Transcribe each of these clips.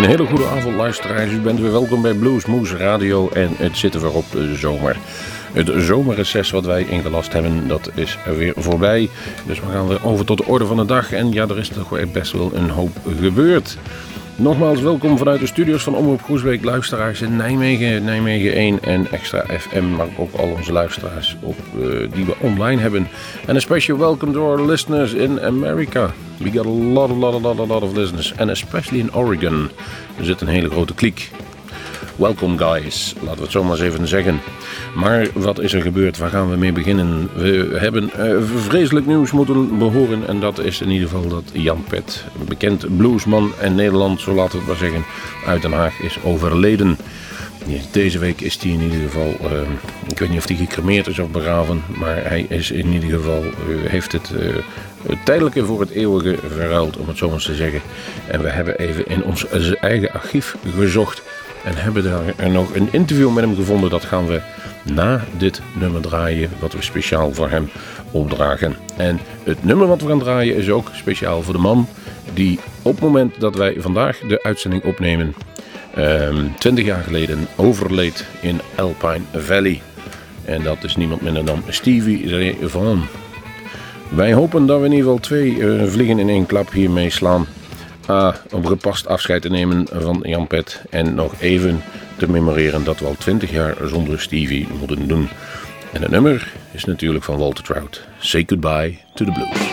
Een hele goede avond luisteraars. U bent weer welkom bij Blues Moose Radio en het zitten weer op de zomer. Het zomerreces wat wij ingelast hebben, dat is weer voorbij. Dus we gaan weer over tot de orde van de dag. En ja, er is toch best wel een hoop gebeurd. Nogmaals welkom vanuit de studios van Omroep Groesbeek, luisteraars in Nijmegen, Nijmegen 1 en Extra FM, maar ook al onze luisteraars op, uh, die we online hebben. En een special welcome to our listeners in America. We got a lot, a lot, a lot, lot of listeners, and especially in Oregon. Er zit een hele grote kliek. Welkom guys, laten we het zo maar eens even zeggen. Maar wat is er gebeurd? Waar gaan we mee beginnen? We hebben uh, vreselijk nieuws moeten behoren. En dat is in ieder geval dat Jan Pet, een bekend bluesman in Nederland, zo laten we het maar zeggen, uit Den Haag is overleden. Deze week is hij in ieder geval, uh, ik weet niet of hij gecremeerd is of begraven, maar hij is in ieder geval, uh, heeft het tijdelijke voor het eeuwige verruild, om het zo maar te zeggen. En we hebben even in ons eigen archief gezocht en hebben daar nog een interview met hem gevonden. Dat gaan we na dit nummer draaien, wat we speciaal voor hem opdragen. En het nummer wat we gaan draaien is ook speciaal voor de man die op het moment dat wij vandaag de uitzending opnemen, um, 20 jaar geleden overleed in Alpine Valley. En dat is niemand minder dan Stevie Van. Wij hopen dat we in ieder geval twee uh, vliegen in één klap hiermee slaan. Om gepast afscheid te nemen van Jan Pet en nog even te memoreren dat we al 20 jaar zonder Stevie moeten doen. En het nummer is natuurlijk van Walter Trout. Say goodbye to the blues.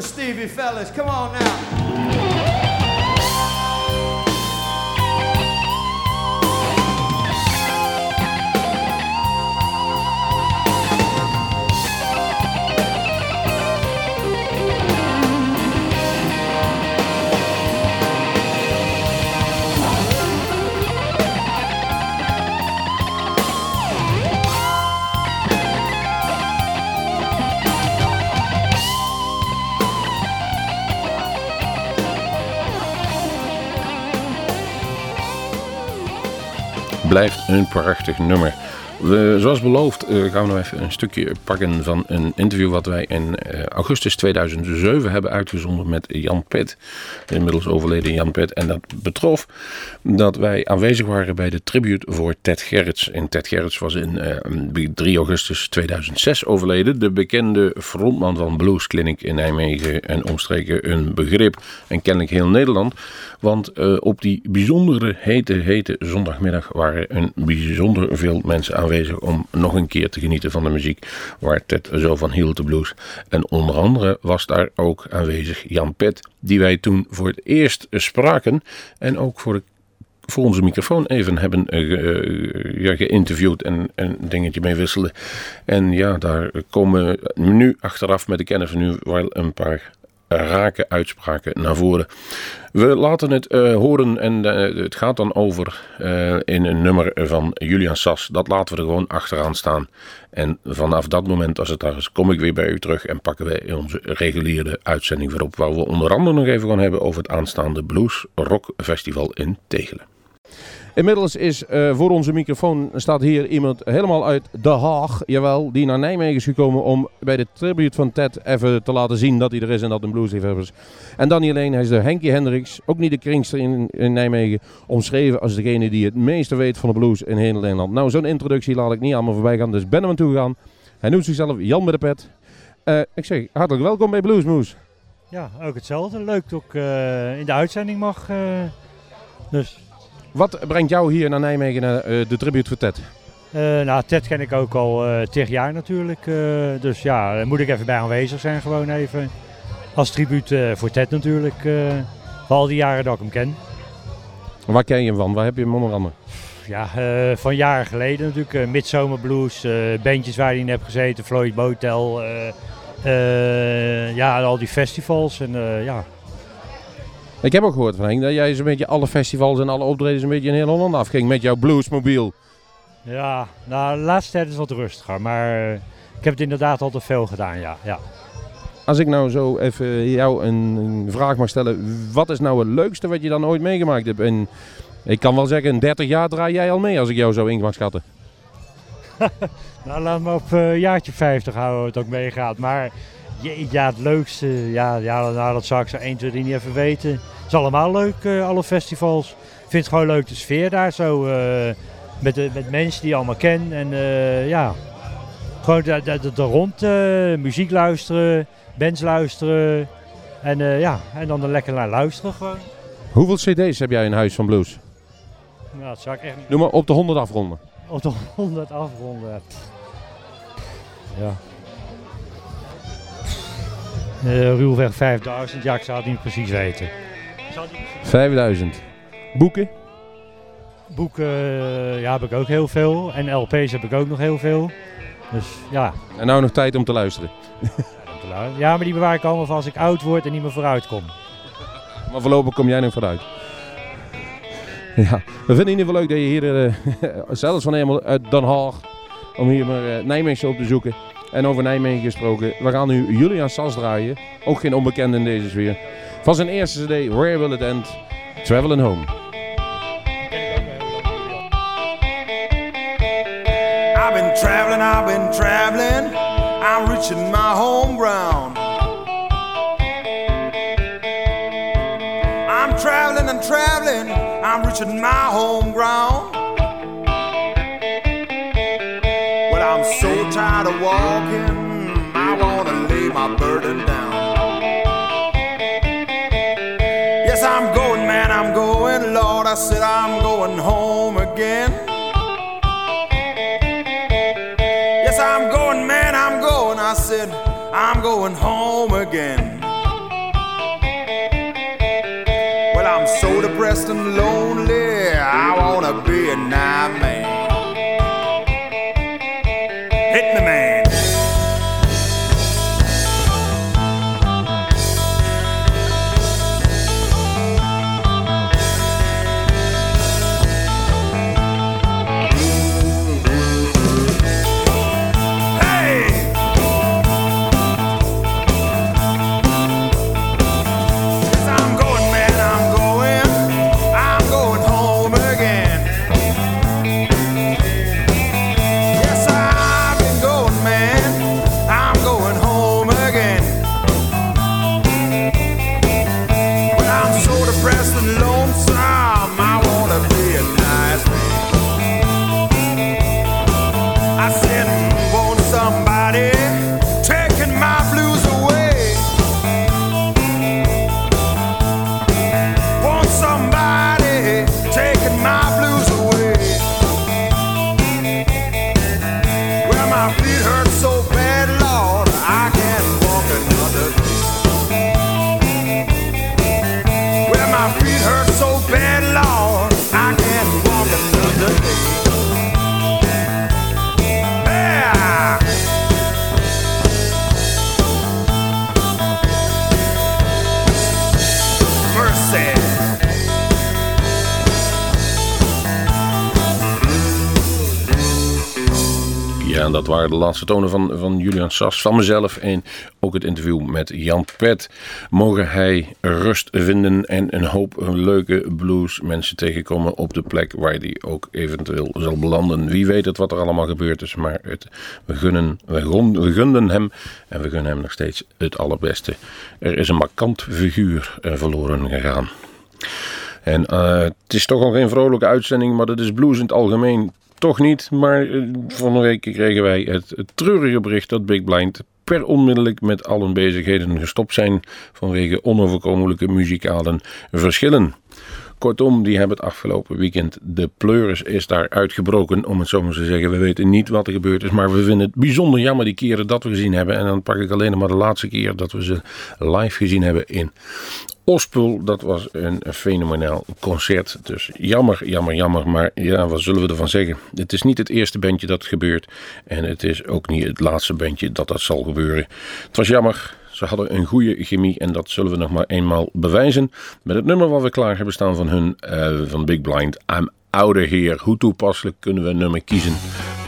For Stevie, fellas. Come on now. Blijft een prachtig nummer. We, zoals beloofd uh, gaan we nog even een stukje pakken van een interview wat wij in uh, augustus 2007 hebben uitgezonden met Jan Pet. Inmiddels overleden Jan Pet. En dat betrof dat wij aanwezig waren bij de tribute voor Ted Gerrits. En Ted Gerrits was in uh, eh, 3 augustus 2006 overleden. De bekende frontman van Blues Clinic in Nijmegen en omstreken een begrip. En kennelijk heel Nederland. Want op die bijzondere hete, hete zondagmiddag waren een bijzonder veel mensen aanwezig aanwezig om nog een keer te genieten van de muziek waar Ted zo van hield, de blues. En onder andere was daar ook aanwezig Jan Pet, die wij toen voor het eerst spraken en ook voor voor onze microfoon even hebben uh, ja, geïnterviewd en een dingetje mee wisselden. En ja, daar komen nu achteraf met de kennis van nu wel een paar rake uitspraken naar voren. We laten het uh, horen en uh, het gaat dan over uh, in een nummer van Julian Sas. Dat laten we er gewoon achteraan staan. En vanaf dat moment, als het daar is, kom ik weer bij u terug en pakken wij onze reguliere uitzending weer op. Waar we onder andere nog even gaan hebben over het aanstaande Blues Rock Festival in Tegelen. Inmiddels is uh, voor onze microfoon staat hier iemand helemaal uit De Haag, jawel, die naar Nijmegen is gekomen om bij de tribute van Ted even te laten zien dat hij er is en dat een bluesliefhebber is. En dan niet alleen, hij is de Henkie Hendricks, ook niet de kringster in, Nijmegen, omschreven als degene die het meeste weet van de blues in heel Nederland. Nou, zo'n introductie laat ik niet allemaal voorbij gaan, dus ben hem aan toe gegaan. Hij noemt zichzelf Jan met de pet. Uh, ik zeg, hartelijk welkom bij Bluesmoes. Ja, ook hetzelfde. Leuk dat ik uh, in de uitzending mag. dus wat brengt jou hier naar Nijmegen naar uh, de tribute voor Ted? Uh, nou, Ted ken ik ook al uh, tig jaar natuurlijk. dus ja, daar moet ik even bij aanwezig zijn gewoon even. Als tribute voor Ted natuurlijk. voor al die jaren dat ik hem ken. Waar ken je hem van? Waar heb je hem onder andere? Ja, van jaren geleden natuurlijk. Blues, bandjes waar hij in hebt gezeten. Floyd Motel. ja, al die festivals. En ja, ik heb ook gehoord van Henk dat jij zo'n beetje alle festivals en alle optredens een beetje in heel Holland afging met jouw bluesmobiel. Ja, nou de laatste tijd is het wat rustiger, maar ik heb het inderdaad al te veel gedaan, ja. ja. Als ik nou zo even jou een, vraag mag stellen, wat is nou het leukste wat je dan ooit meegemaakt hebt? En ik kan wel zeggen, 30 jaar draai jij al mee als ik jou zo in mag schatten. nou, laat me op een jaartje 50 houden het ook meegaat. Maar ja, het leukste, ja, ja nou, dat zou ik zo 1, 2, 3 niet even weten. Het is allemaal leuk, alle festivals. Ik vind het gewoon leuk de sfeer daar zo. met, de, met mensen die je allemaal ken. En ja, gewoon er rond muziek luisteren, bands luisteren. En ja, en dan er lekker naar luisteren gewoon. Hoeveel cd's heb jij in huis van blues? Nou, dat zou ik echt niet... Noem maar op de 100 afronden. Op de 100 afronden. Ja. Uh, ruwweg 5000, ja, ik zou het niet precies weten. Niet 5000. Boeken? Boeken uh, ja, heb ik ook heel veel. En LP's heb ik ook nog heel veel. Dus ja. En nou nog tijd om te luisteren. ja, maar die bewaar ik allemaal van als ik oud word en niet meer vooruit kom. Maar voorlopig kom jij nog vooruit. Ja, we vinden in ieder geval leuk dat je hier, uh, zelfs van helemaal uit Den Haag, om hier maar uh, Nijmegen op te zoeken. En over Nijmegen gesproken, we gaan nu Julian Sas draaien. Ook geen onbekende in deze sfeer. Van zijn eerste cd, Where Will It End? Traveling Home. I've been traveling, I've been traveling. I'm reaching my home ground. I'm traveling and traveling. I'm reaching my home ground. Going home again. Yes, I'm going, man, I'm going. I said I'm going home again. Well, I'm so depressed and lonely. I wanna be a night laatste tonen van, van Julian Sas, van mezelf en ook het interview met Jan Pet. Mogen hij rust vinden en een hoop leuke blues mensen tegenkomen op de plek waar hij ook eventueel zal belanden. Wie weet het wat er allemaal gebeurd is, maar het, we, gunnen, we, we gunden hem en we gunnen hem nog steeds het allerbeste. Er is een markant figuur eh, verloren gegaan. En uh, het is toch al geen vrolijke uitzending, maar dat is blues in het algemeen toch niet. Maar van een week kregen wij het, treurige bericht dat Big Blind per onmiddellijk met al hun bezigheden gestopt zijn vanwege onoverkomelijke muzikale verschillen. Kortom, die hebben het afgelopen weekend. De pleuris is daar uitgebroken, om het zo maar te zeggen. We weten niet wat er gebeurd is, maar we vinden het bijzonder jammer die keren dat we gezien hebben. En dan pak ik alleen maar de laatste keer dat we ze live gezien hebben in Ospul, dat was een fenomenaal concert. Dus jammer, jammer, jammer. Maar ja, wat zullen we ervan zeggen? Het is niet het eerste bandje dat gebeurt. En het is ook niet het laatste bandje dat dat zal gebeuren. Het was jammer. Ze hadden een goede chemie en dat zullen we nog maar eenmaal bewijzen. Met het nummer wat we klaar hebben staan van hun, uh, van Big Blind. I'm oude heer. Hoe toepasselijk kunnen we een nummer kiezen?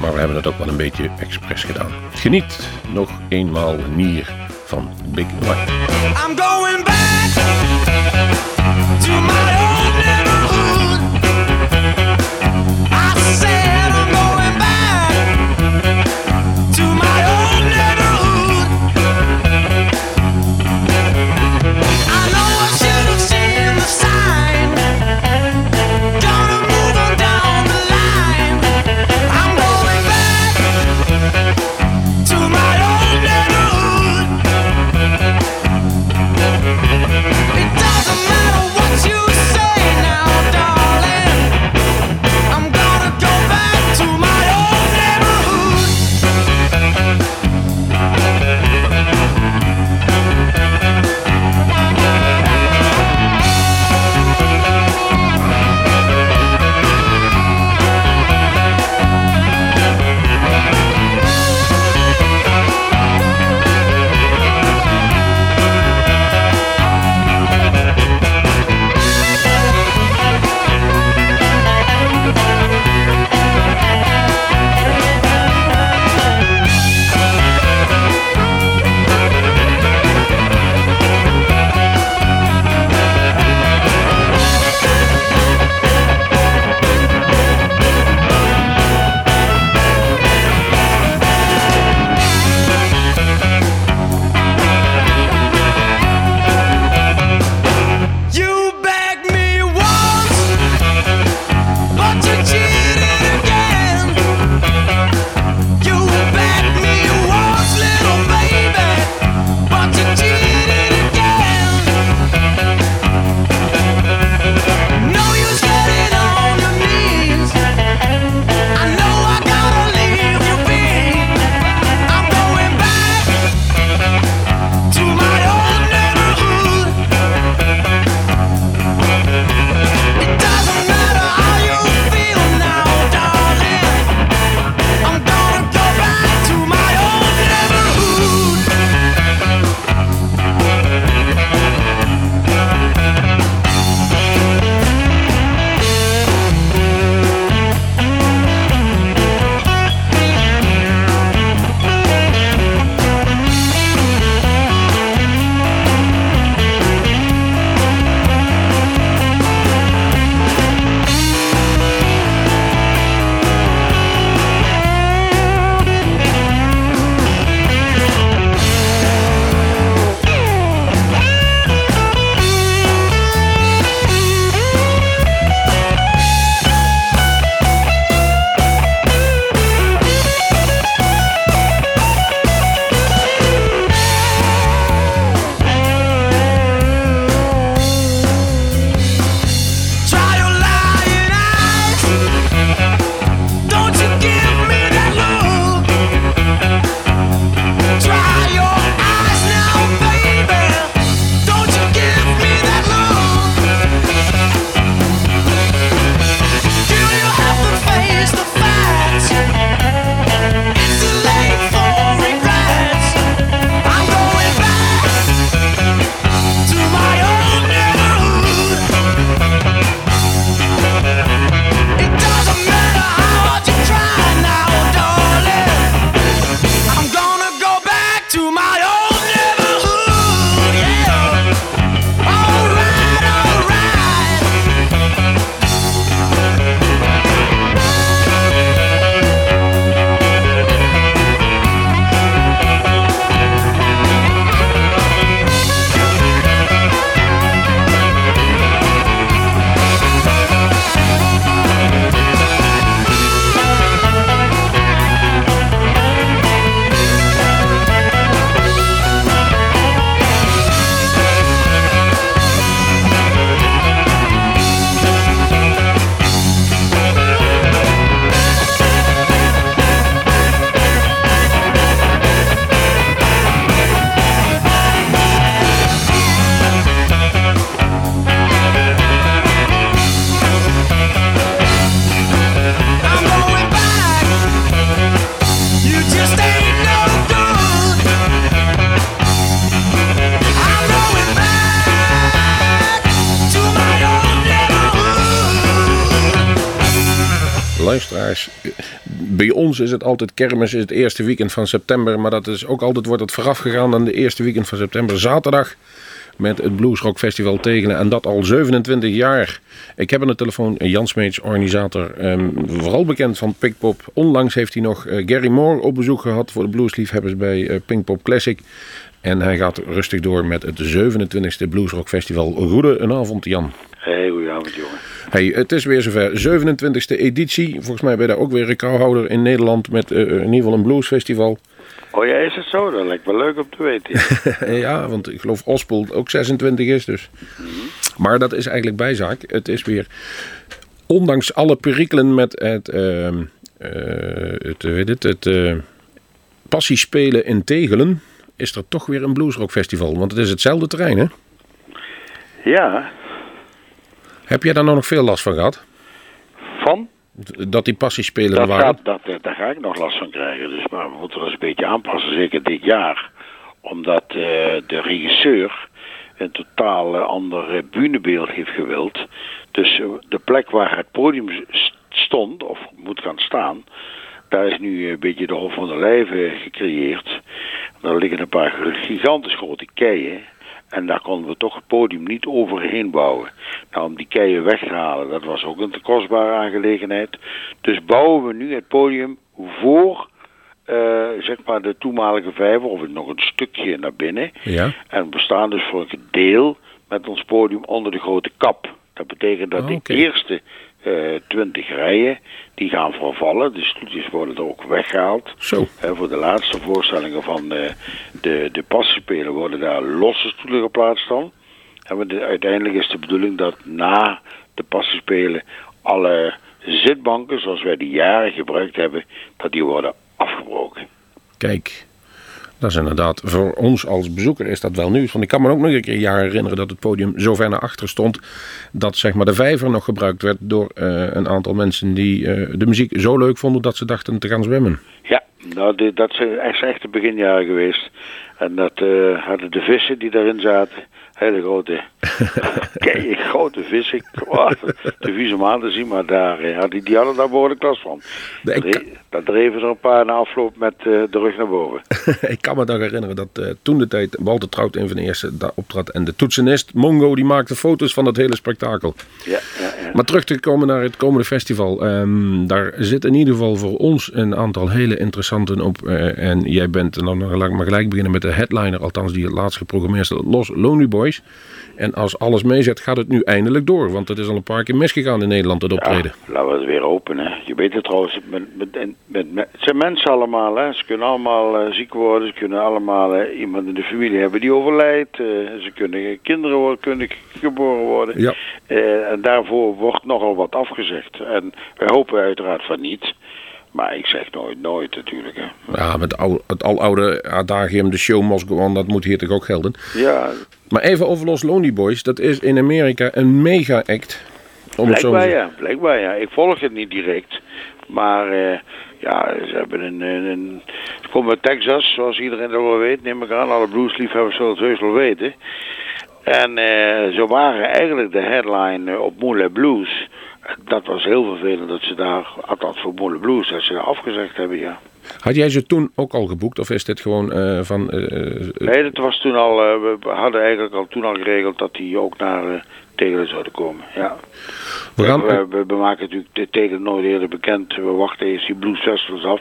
Maar we hebben het ook wel een beetje expres gedaan. Geniet nog eenmaal Nier van Big Blind. I'm going to my Bij ons is het altijd kermis, is het eerste weekend van september. Maar dat is ook altijd, wordt het voorafgegaan aan de eerste weekend van september. Zaterdag met het Bluesrock Festival Tegelen. En dat al 27 jaar. Ik heb aan de telefoon Jan Smeets, organisator. ehm, vooral bekend van Pinkpop. Onlangs heeft hij nog eh, Gary Moore op bezoek gehad voor de bluesliefhebbers bij eh, Pinkpop Classic. En hij gaat rustig door met het 27e Bluesrock Festival. Goedenavond Jan. Hey, goedenavond jongen. Hey, het is weer zover. 27e editie. Volgens mij ben je daar ook weer recordhouder in Nederland met eh, in ieder geval een bluesfestival. Oh ja, is het zo? Dat lijkt me leuk om te weten. ja. ja, want ik geloof Ospel ook 26 is dus. Maar dat is eigenlijk bijzaak. Het is weer, ondanks alle perikelen met het, ehm eh, het, weet het, het eh, passiespelen in Tegelen, is er toch weer een bluesrock festival. Want het is hetzelfde terrein, hè? ja, Heb jij daar nou nog veel last van gehad? van? Dat die passiespelen er Dat waren? gaat, dat, daar ga ik nog last van krijgen. Dus maar we moeten er eens een beetje aanpassen, zeker dit jaar. Omdat eh, de regisseur een totaal eh, ander eh, bühnebeeld heeft gewild. Dus de plek waar het podium stond, of moet gaan staan... Daar is nu een beetje de Hof van de Lijven gecreëerd. Daar liggen een paar gigantisch grote keien. En daar konden we toch het podium niet overheen bouwen. Nou, om die keien weg te halen, dat was ook een te kostbare aangelegenheid. Dus bouwen we nu het podium voor, eh, zeg maar, de toenmalige vijver, of nog een stukje naar binnen. Ja. En we staan dus voor een deel met ons podium onder de grote kap. Dat betekent dat Oh, de eerste twintig rijen, die gaan vervallen. De stoeltjes worden er ook weggehaald. Zo. Voor de laatste voorstellingen van eh, de, de passenspelen worden daar losse stoelen geplaatst dan. En uiteindelijk is de bedoeling dat na de passenspelen alle zitbanken, zoals wij die jaren gebruikt hebben, dat die worden afgebroken. Kijk, dat is inderdaad voor ons als bezoeker is dat wel nieuws. Want ik kan me ook nog een keer jaren herinneren dat het podium zo ver naar achter stond. Dat zeg maar de vijver nog gebruikt werd door eh, een aantal mensen die eh, de muziek zo leuk vonden dat ze dachten te gaan zwemmen. Ja, nou, dat zijn echt, echt de beginjaren geweest. En dat eh, hadden de vissen die daarin zaten, hele grote, kei, grote vissen. Te vies om aan te zien, maar daar, eh, had die, die hadden daar behoorlijk last van. De- ik- Dre- Daar dreven er een paar na afloop met eh, de rug naar boven. ik kan me dan herinneren dat eh, toen de tijd Walter Trout een van de eerste daar optrad. En de toetsenist Mongo die maakte foto's van dat hele spektakel. Ja, ja, ja. Maar terug te komen naar het komende festival. ehm, daar zit in ieder geval voor ons een aantal hele interessante op. en jij bent, en dan laat ik maar gelijk beginnen met de headliner, althans die het laatst geprogrammeerd is, Los Lonely En als alles meezet, gaat het nu eindelijk door. Want het is al een paar keer misgegaan in Nederland, het optreden. Ja, laten we het weer openen. Je weet het trouwens, met, met, het zijn mensen allemaal. Hè. Ze kunnen allemaal eh, ziek worden. Ze kunnen allemaal eh, iemand in de familie hebben die overlijdt. eh, ze kunnen kinderen worden, kunnen geboren worden. Ja. En daarvoor wordt nogal wat afgezegd. En wij hopen uiteraard van niet. Maar ik zeg nooit nooit natuurlijk. Hè. Ja, met het aloude adagium, de show must go on, dat moet hier toch ook gelden. Ja, Maar even over Los Lonely Boys. Dat is in Amerika een mega-act. Zo Blijkbaar zeggen. ja, blijkbaar ja. Ik volg het niet direct. Maar eh, ja, ze hebben een, een, een... Ze komen uit Texas, zoals iedereen dat wel weet. Neem ik aan, alle bluesliefhebbers zullen het heus wel weten. En eh, ze waren eigenlijk de headline eh, op Moulin Blues. Dat was heel vervelend dat ze daar, althans voor Moulin Blues, dat ze daar afgezegd hebben, ja. Had jij ze toen ook al geboekt? Of is dit gewoon eh, van... eh, eh, Nee, dat was toen al, we hadden eigenlijk al toen al geregeld dat die ook naar Tegelen zouden komen, ja. we gaan, we, we, we maken natuurlijk de Tegelen nooit eerder bekend. We wachten eerst die blues festivals af.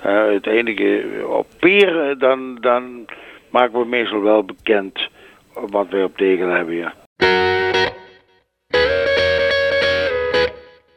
Het enige, op Peer, eh, dan, dan maken we meestal wel bekend wat wij op Tegelen hebben, ja.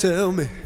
tell me?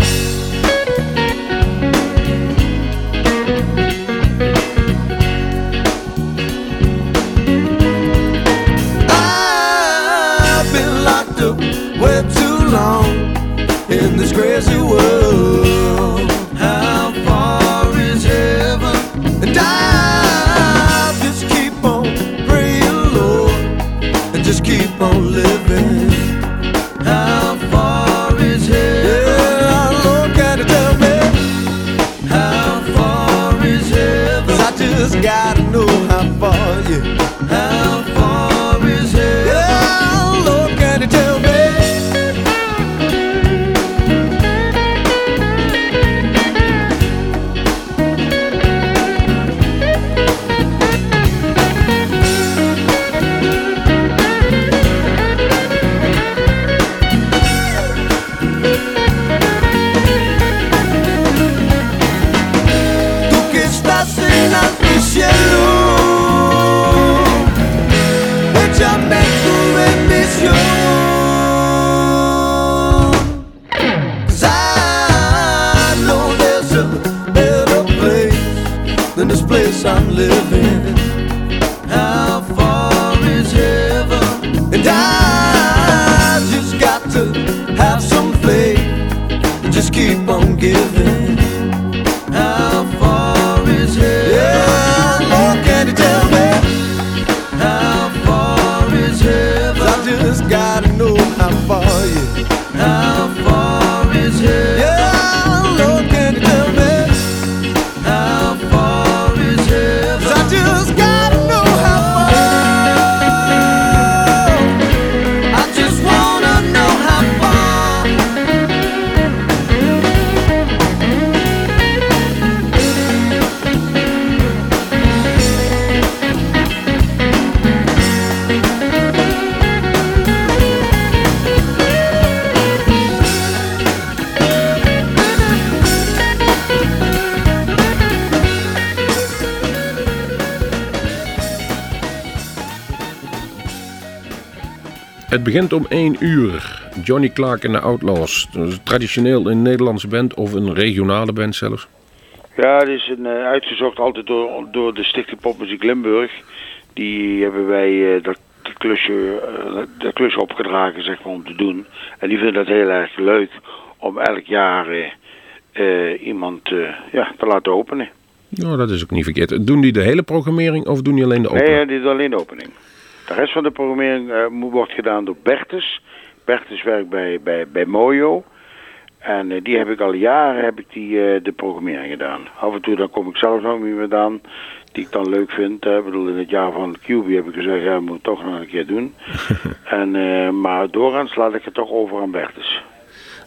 Het begint om 1 uur. Johnny Clark en de Outlaws. Traditioneel een Nederlandse band of een regionale band zelfs. Ja, het is een, eh, uitgezocht altijd door, door de Stichting Popmuziek Limburg. Die hebben wij eh, dat, klusje, eh, dat klusje opgedragen zeg maar, om te doen. En die vinden dat heel erg leuk om elk jaar eh, iemand eh, ja, te laten openen. Nou, dat is ook niet verkeerd. Doen die de hele programmering of doen die alleen de opening? Nee, dit is alleen de opening. De rest van de programmering eh, moet- wordt gedaan door Bertus. Bertus werkt bij, bij, bij Mojo. En eh, die heb ik al jaren heb ik die, eh, de programmering gedaan. Af en toe dan kom ik zelf nog iemand aan die ik dan leuk vind. Ik bedoel, in het jaar van QB heb ik gezegd, ja, moet ik toch nog een keer doen. en, maar doorgaans laat ik het toch over aan Bertus.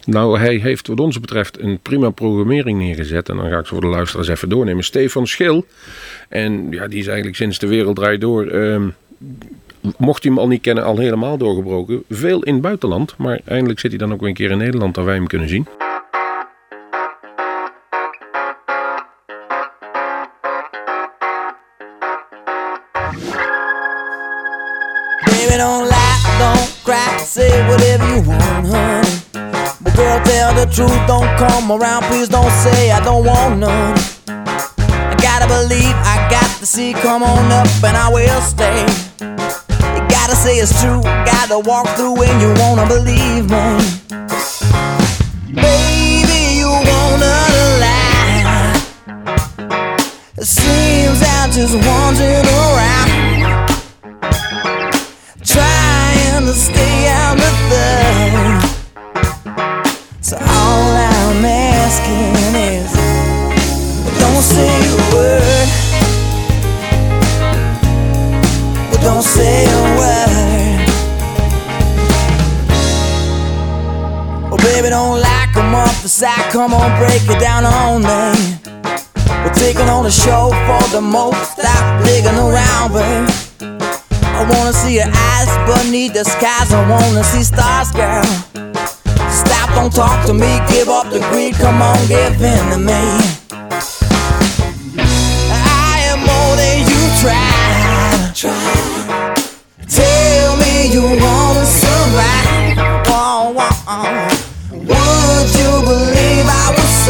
Nou, hij heeft wat ons betreft een prima programmering neergezet. En dan ga ik ze voor de luisteraars even doornemen. Stefan Schil. En ja, die is eigenlijk sinds de wereld draait door. ehm, mocht hij hem al niet kennen, al helemaal doorgebroken. Veel in het buitenland. Maar eindelijk zit hij dan ook weer een keer in Nederland, dat wij hem kunnen zien. Baby, don't lie, don't cry, say whatever you want, honey. But girl, tell the truth, don't come around, please don't say I don't want none. I gotta believe, I got to see, come on up and I will stay. Say it's true, gotta walk through when you wanna believe me. Baby, you wanna lie. It seems I'm just wandering around Baby don't like 'em off the side Come on break it down on me We're taking on the show for the most Stop digging around babe I wanna see your eyes beneath the skies. I wanna see stars, girl. Stop, don't talk to me. Give up the greed, come on, give in to me. I am more than you tried. Tell me you wanna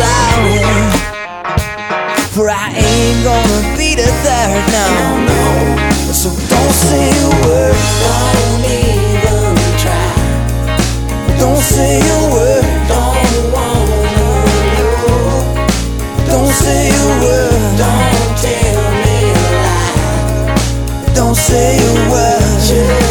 I? For I ain't gonna be the third, no, no. So don't say a word, don't even try. Don't say a word, don't wanna know. Don't say a word, don't tell me a lie. Don't say a word, just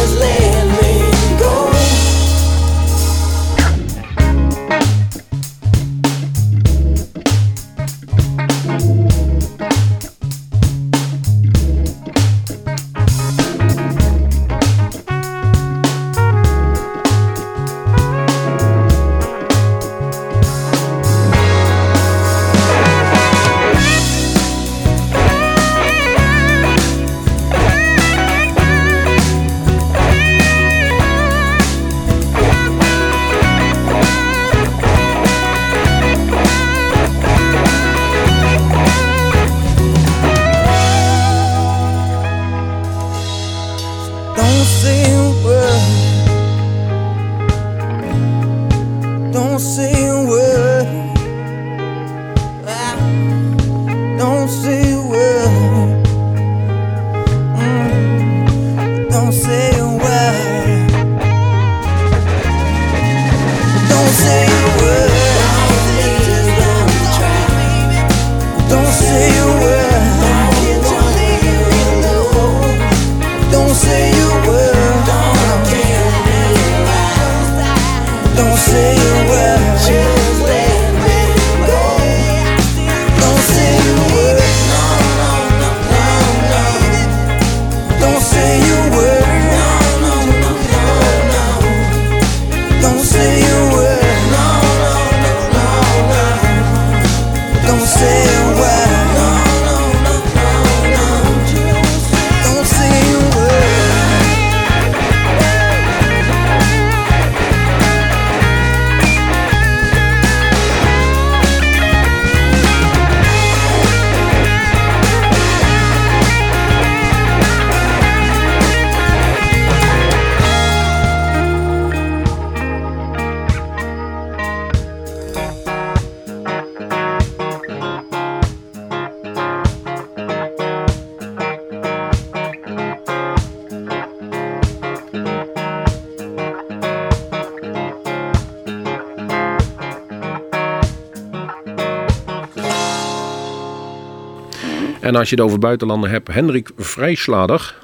En als je het over buitenlanden hebt, Hendrik Vrijslader.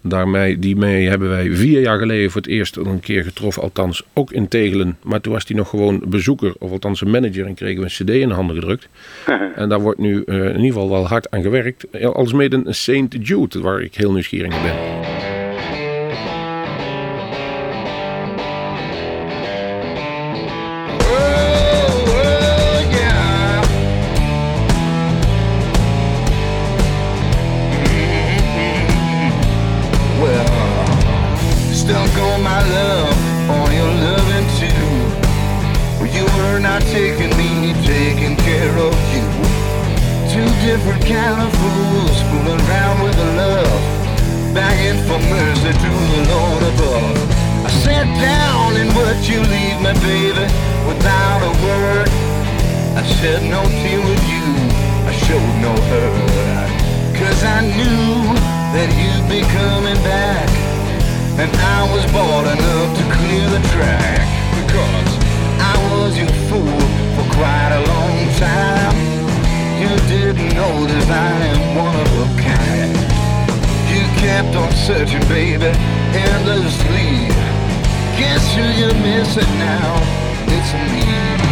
Daarmee, die mee hebben wij vier jaar geleden voor het eerst een keer getroffen. Althans, ook in Tegelen. Maar toen was hij nog gewoon bezoeker, of althans een manager. En kregen we een cd in de handen gedrukt. en daar wordt nu eh, in ieder geval wel hard aan gewerkt. Als mede een Saint Jude, waar ik heel nieuwsgierig naar ben. Guess who you're now? It's me.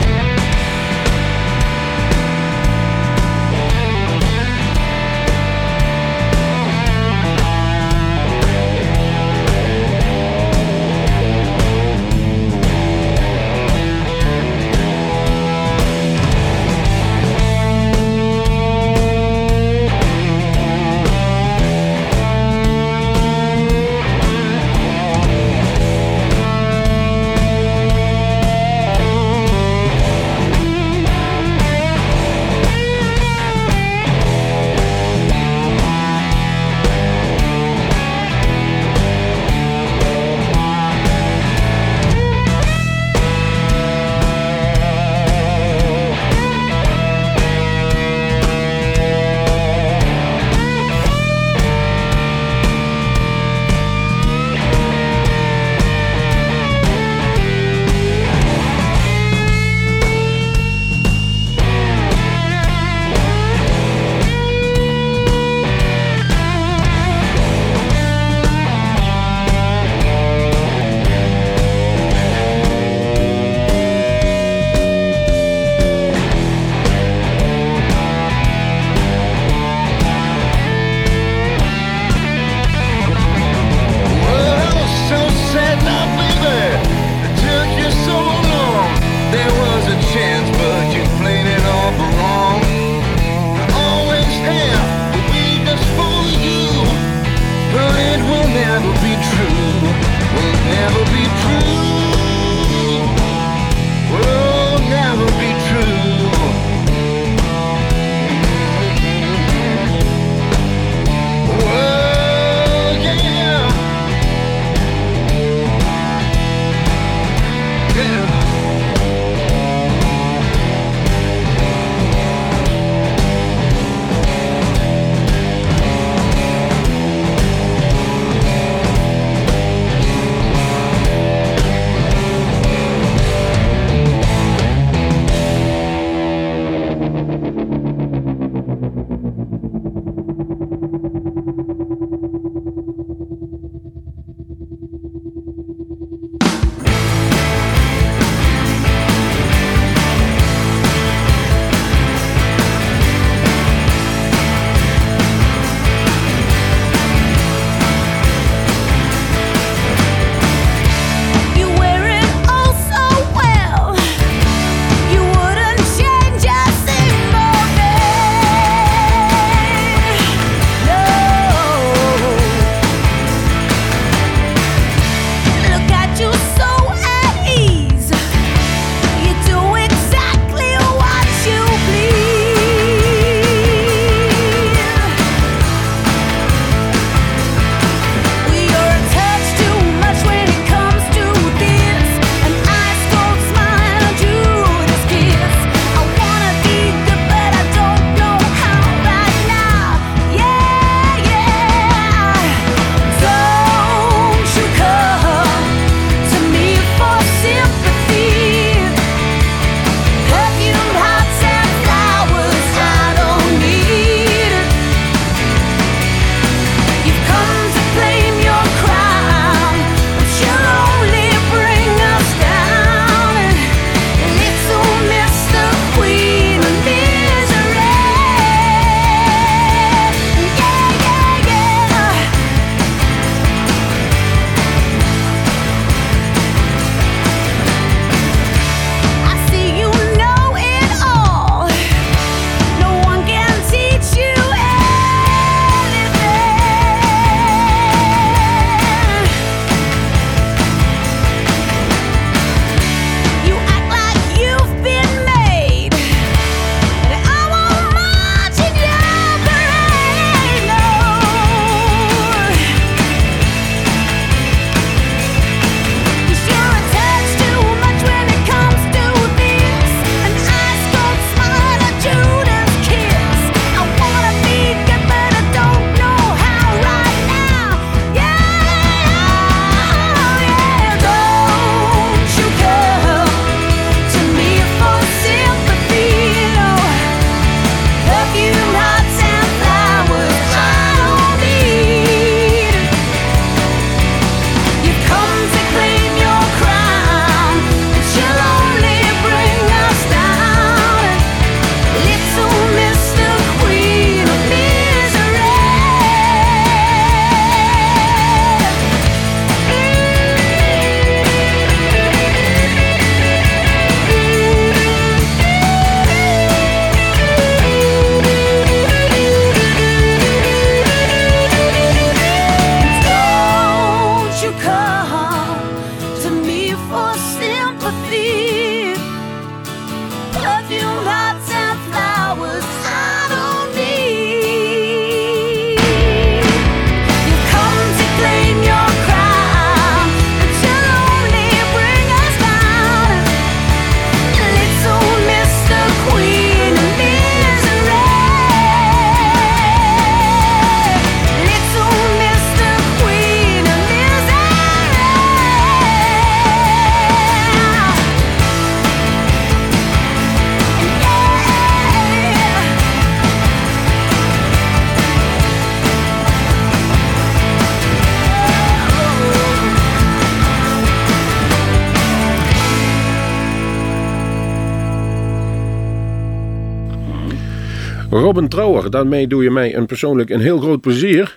trouwer. Daarmee doe je mij een persoonlijk een heel groot plezier.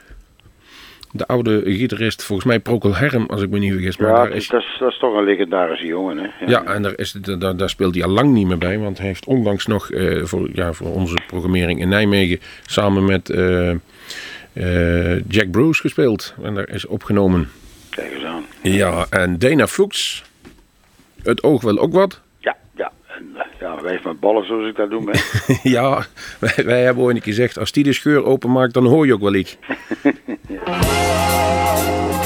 De oude gitarist, volgens mij Procol Herm, als ik me niet vergis. Maar ja. Dat, is, dat, is, toch een legendarische jongen. Hè? Ja. ja, en daar, is, daar speelt hij al lang niet meer bij. Want hij heeft onlangs nog eh, voor, ja, voor onze programmering in Nijmegen samen met eh, eh, Jack Bruce gespeeld. En daar is opgenomen. Kijk eens aan. Ja, en Dana Fuchs. Het oog wel ook wat. Eh, ja, wijf met ballen zoals ik dat doe. Hè? ja, wij, hebben ooit gezegd, als die de scheur openmaakt, dan hoor je ook wel iets.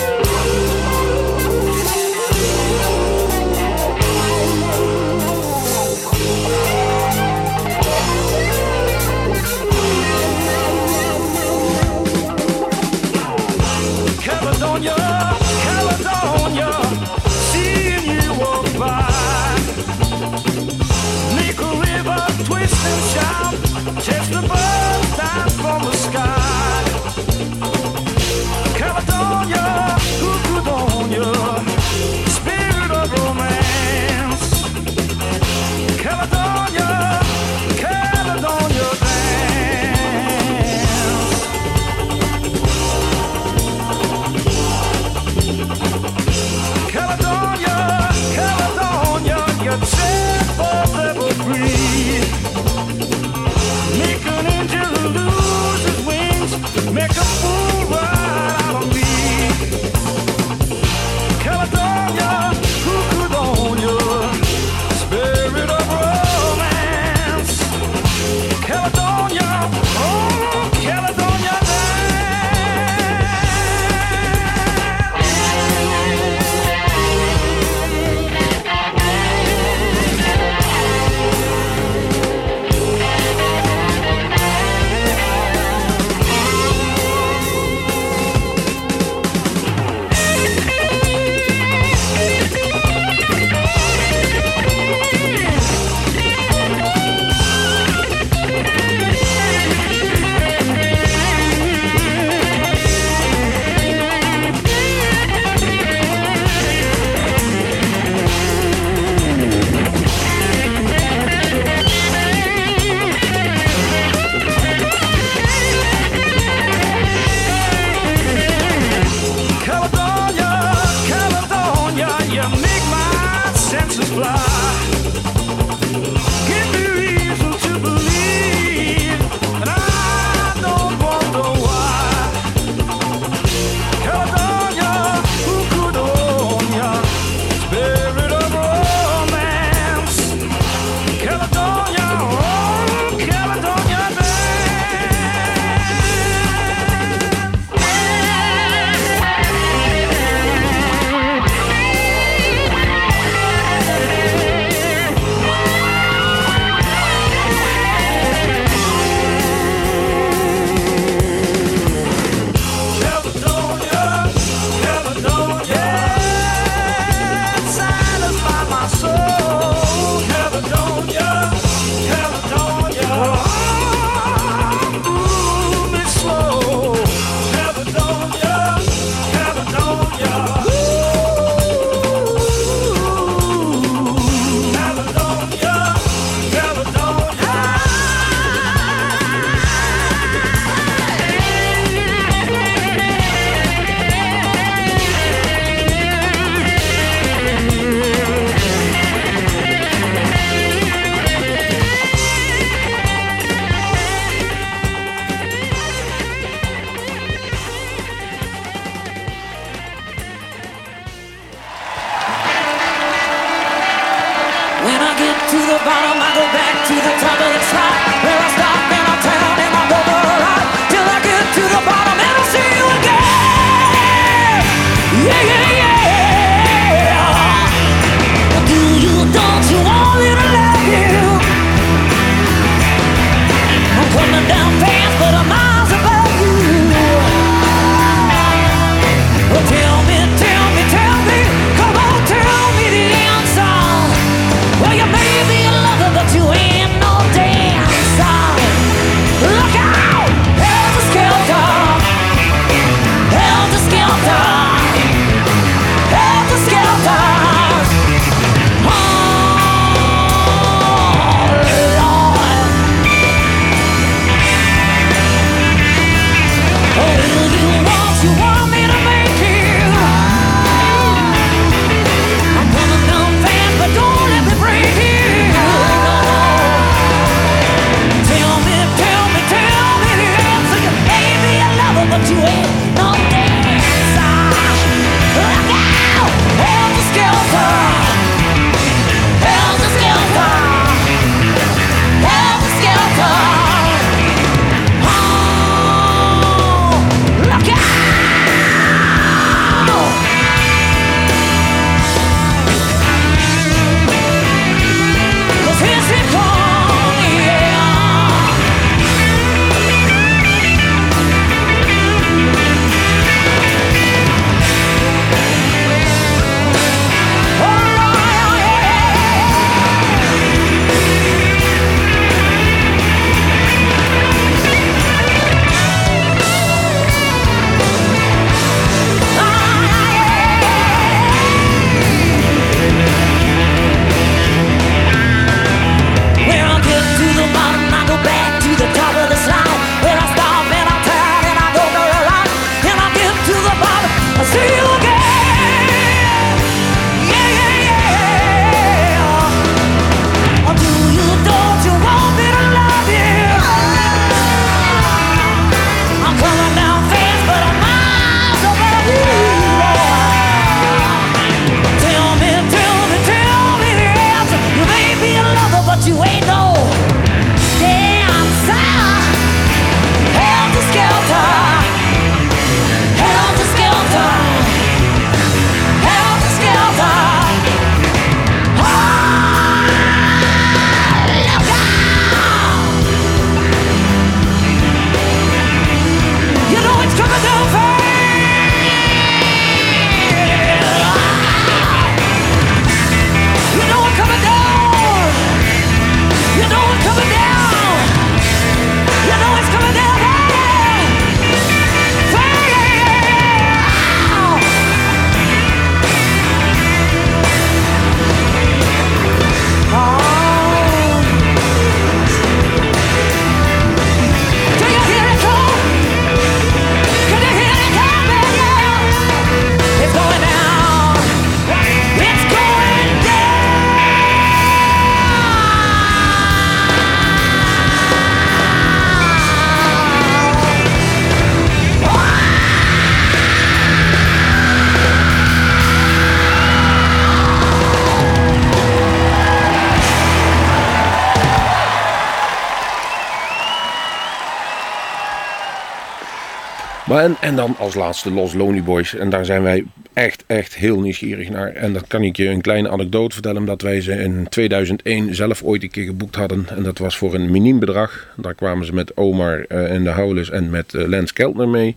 en, en dan als laatste Los Lonely Boys. En daar zijn wij echt, echt heel nieuwsgierig naar. En dat kan ik je een kleine anekdote vertellen. Omdat wij ze in 2001 zelf ooit een keer geboekt hadden. En dat was voor een miniem bedrag. Daar kwamen ze met Omar eh, en de Howlers en met eh, Lance Keltner mee.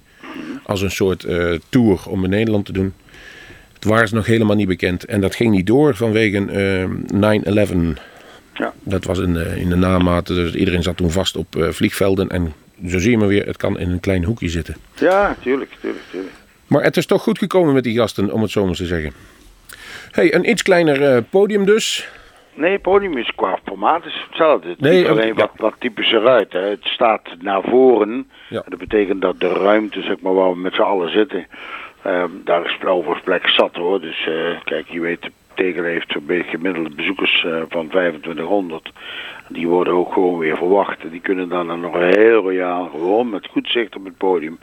Als een soort eh, tour om in Nederland te doen. Het waren ze nog helemaal niet bekend. En dat ging niet door vanwege eh 9-11. Ja. Dat was in de, in de. Dus iedereen zat toen vast op vliegvelden. En zo zie je maar weer, het kan in een klein hoekje zitten. Ja, tuurlijk, tuurlijk, tuurlijk. Maar het is toch goed gekomen met die gasten, om het zo maar te zeggen. hey, een iets kleiner eh, podium dus. Nee, het podium is qua formaat is hetzelfde. Het Nee, alleen wat, wat typischer uit. Hè. Het staat naar voren. Ja. Dat betekent dat de ruimte, zeg maar, waar we met z'n allen zitten, ehm, daar is overigens plek zat hoor. Dus eh, kijk, je weet, Tegel heeft zo'n beetje gemiddelde bezoekers eh, van 2500. Die worden ook gewoon weer verwacht. Die kunnen dan nog heel royaal, gewoon met goed zicht op het podium,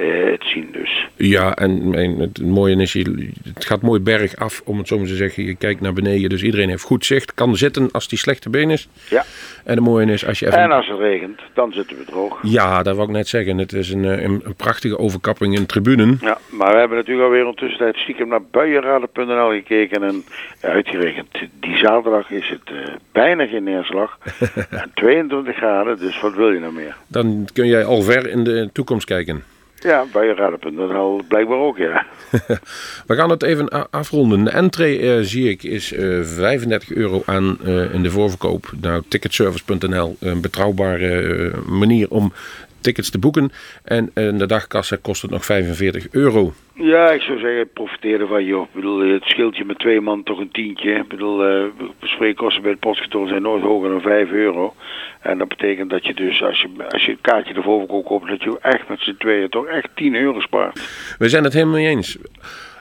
eh, het zien dus. Ja, en, en het mooie is, je- het gaat mooi berg af, om het zo maar te zeggen. Je kijkt naar beneden, dus iedereen heeft goed zicht. Kan zitten als die slechte been is. Ja. En het mooie is, als je even... En als het regent, dan zitten we droog. Ja, dat wou ik net zeggen. Het is een, eh, een, een prachtige overkapping in tribunen. Ja, maar we hebben natuurlijk alweer ondertussen stiekem naar buienraden.nl gekeken en uitgerekend. Die zaterdag is het eh, bijna geen neerslag. en 22 graden, dus wat wil je nou meer? Dan kun jij al ver in de toekomst kijken. Ja, buienraden.nl blijkbaar ook, ja. We gaan het even afronden. De entree, eh, zie ik, is eh 35 euro aan eh, in de voorverkoop. Nou, ticketservice.nl, een betrouwbare manier om tickets te boeken. En eh, de dagkassa kost het nog 45 euro. Ja, ik zou zeggen, profiteer ervan, joh. Ik bedoel, het scheelt je met twee man toch een tientje. Ik bedoel, eh spreekkosten bij het postkantoor zijn nooit hoger dan 5 euro. En dat betekent dat je dus, als je, als je het kaartje ervoor koopt, dat je echt met z'n tweeën toch echt 10 euro spaart. We zijn het helemaal mee eens.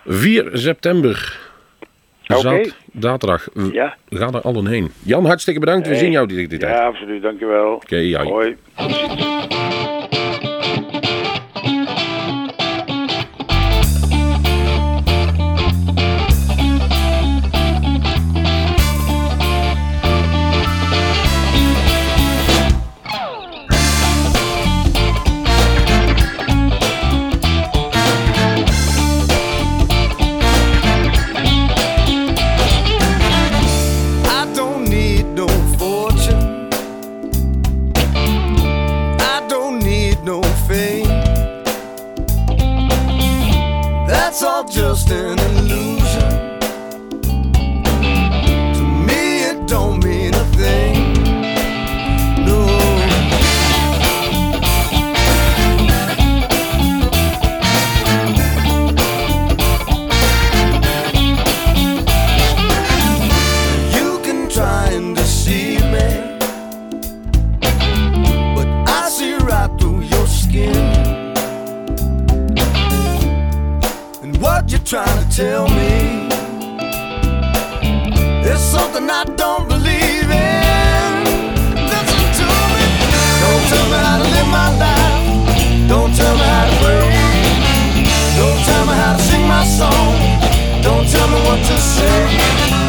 4 september. Oké. Zat, zaterdag. Ja. gaan er allen heen. Jan, hartstikke bedankt. We zien jou die, die tijd. Ja, absoluut, dankjewel. Oké, ja. Hoi. Tell me is something I don't believe in. Listen to me. Don't tell me how to live my life. Don't tell me how to pray. Don't tell me how to sing my song. Don't tell me what to say.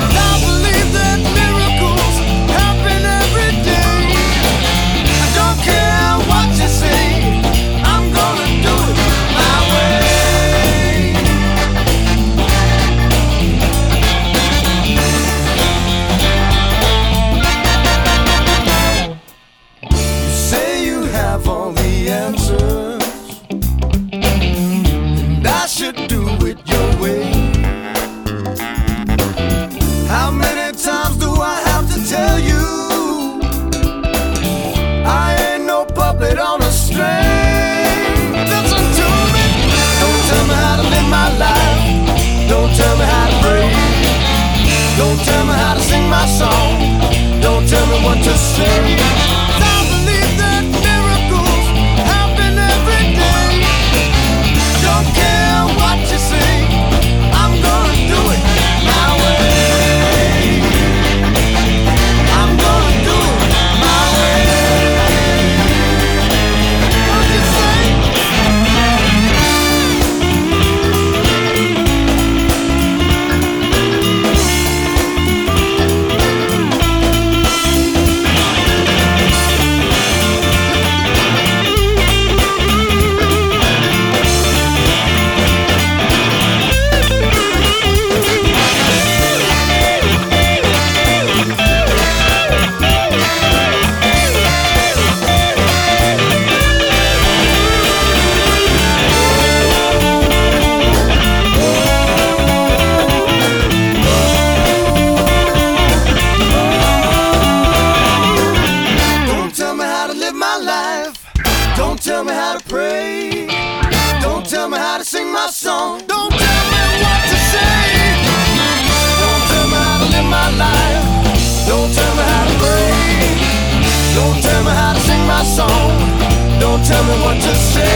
Tell me what to say.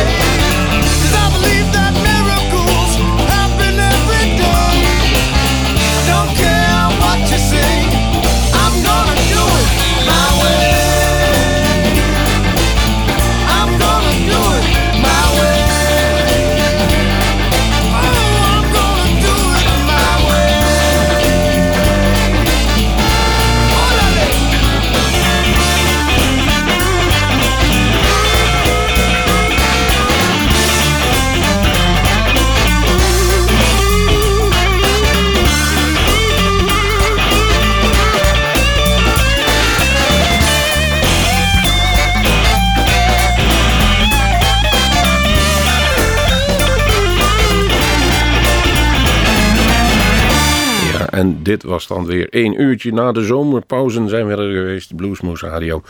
Dit was dan weer één uurtje na de zomerpauze zijn we er geweest, Bluesmoose Radio.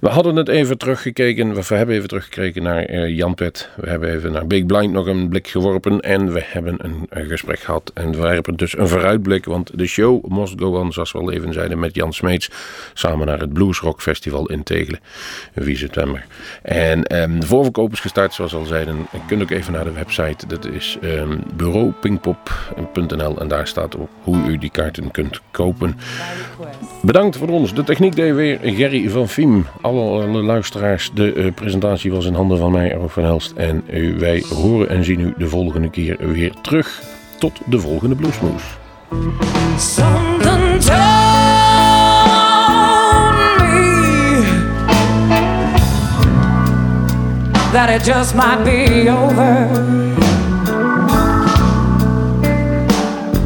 We hadden het even teruggekeken, we hebben even teruggekeken naar eh, Jan Pet. We hebben even naar Big Blind nog een blik geworpen en we hebben een, een gesprek gehad. En we werpen dus een vooruitblik, want de show must go on, zoals we al even zeiden, met Jan Smeets. Samen naar het Blues Rock Festival in Tegelen, 4 september. En ehm, de voorverkoop is gestart, zoals al zeiden. Je kunt ook even naar de website, dat is ehm bureaupingpop.nl en daar staat op hoe u die kaarten kunt kopen. Bedankt voor ons. De techniek deed weer Gerry van Fiem. Alle, luisteraars, de eh, presentatie was in handen van mij, Erwin van Helst. En eh, wij horen en zien u de volgende keer weer terug. Tot de volgende Bluesmoes. That it just might be over.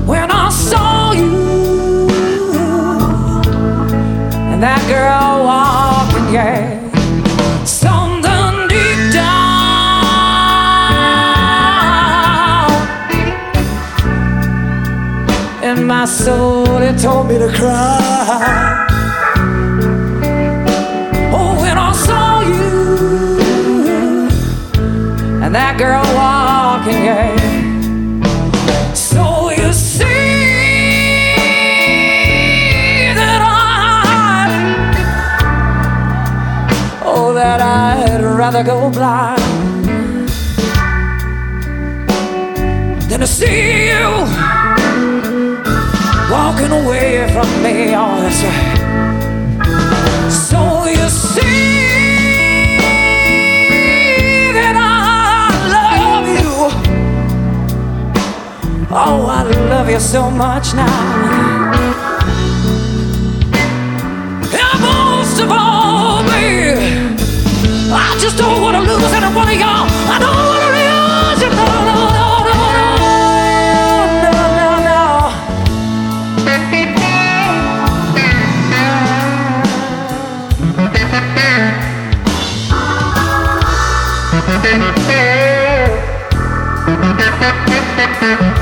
When I saw you and that girl my soul, it told me to cry. Oh, when I saw you and that girl walking, rather go blind than to see you walking away from me. Oh, that's right. So you see that I love you. Oh, I love you so much now. I just don't want to lose any one of y'all. I don't want to lose you. No, no, no, no, no, no, no, no. Thank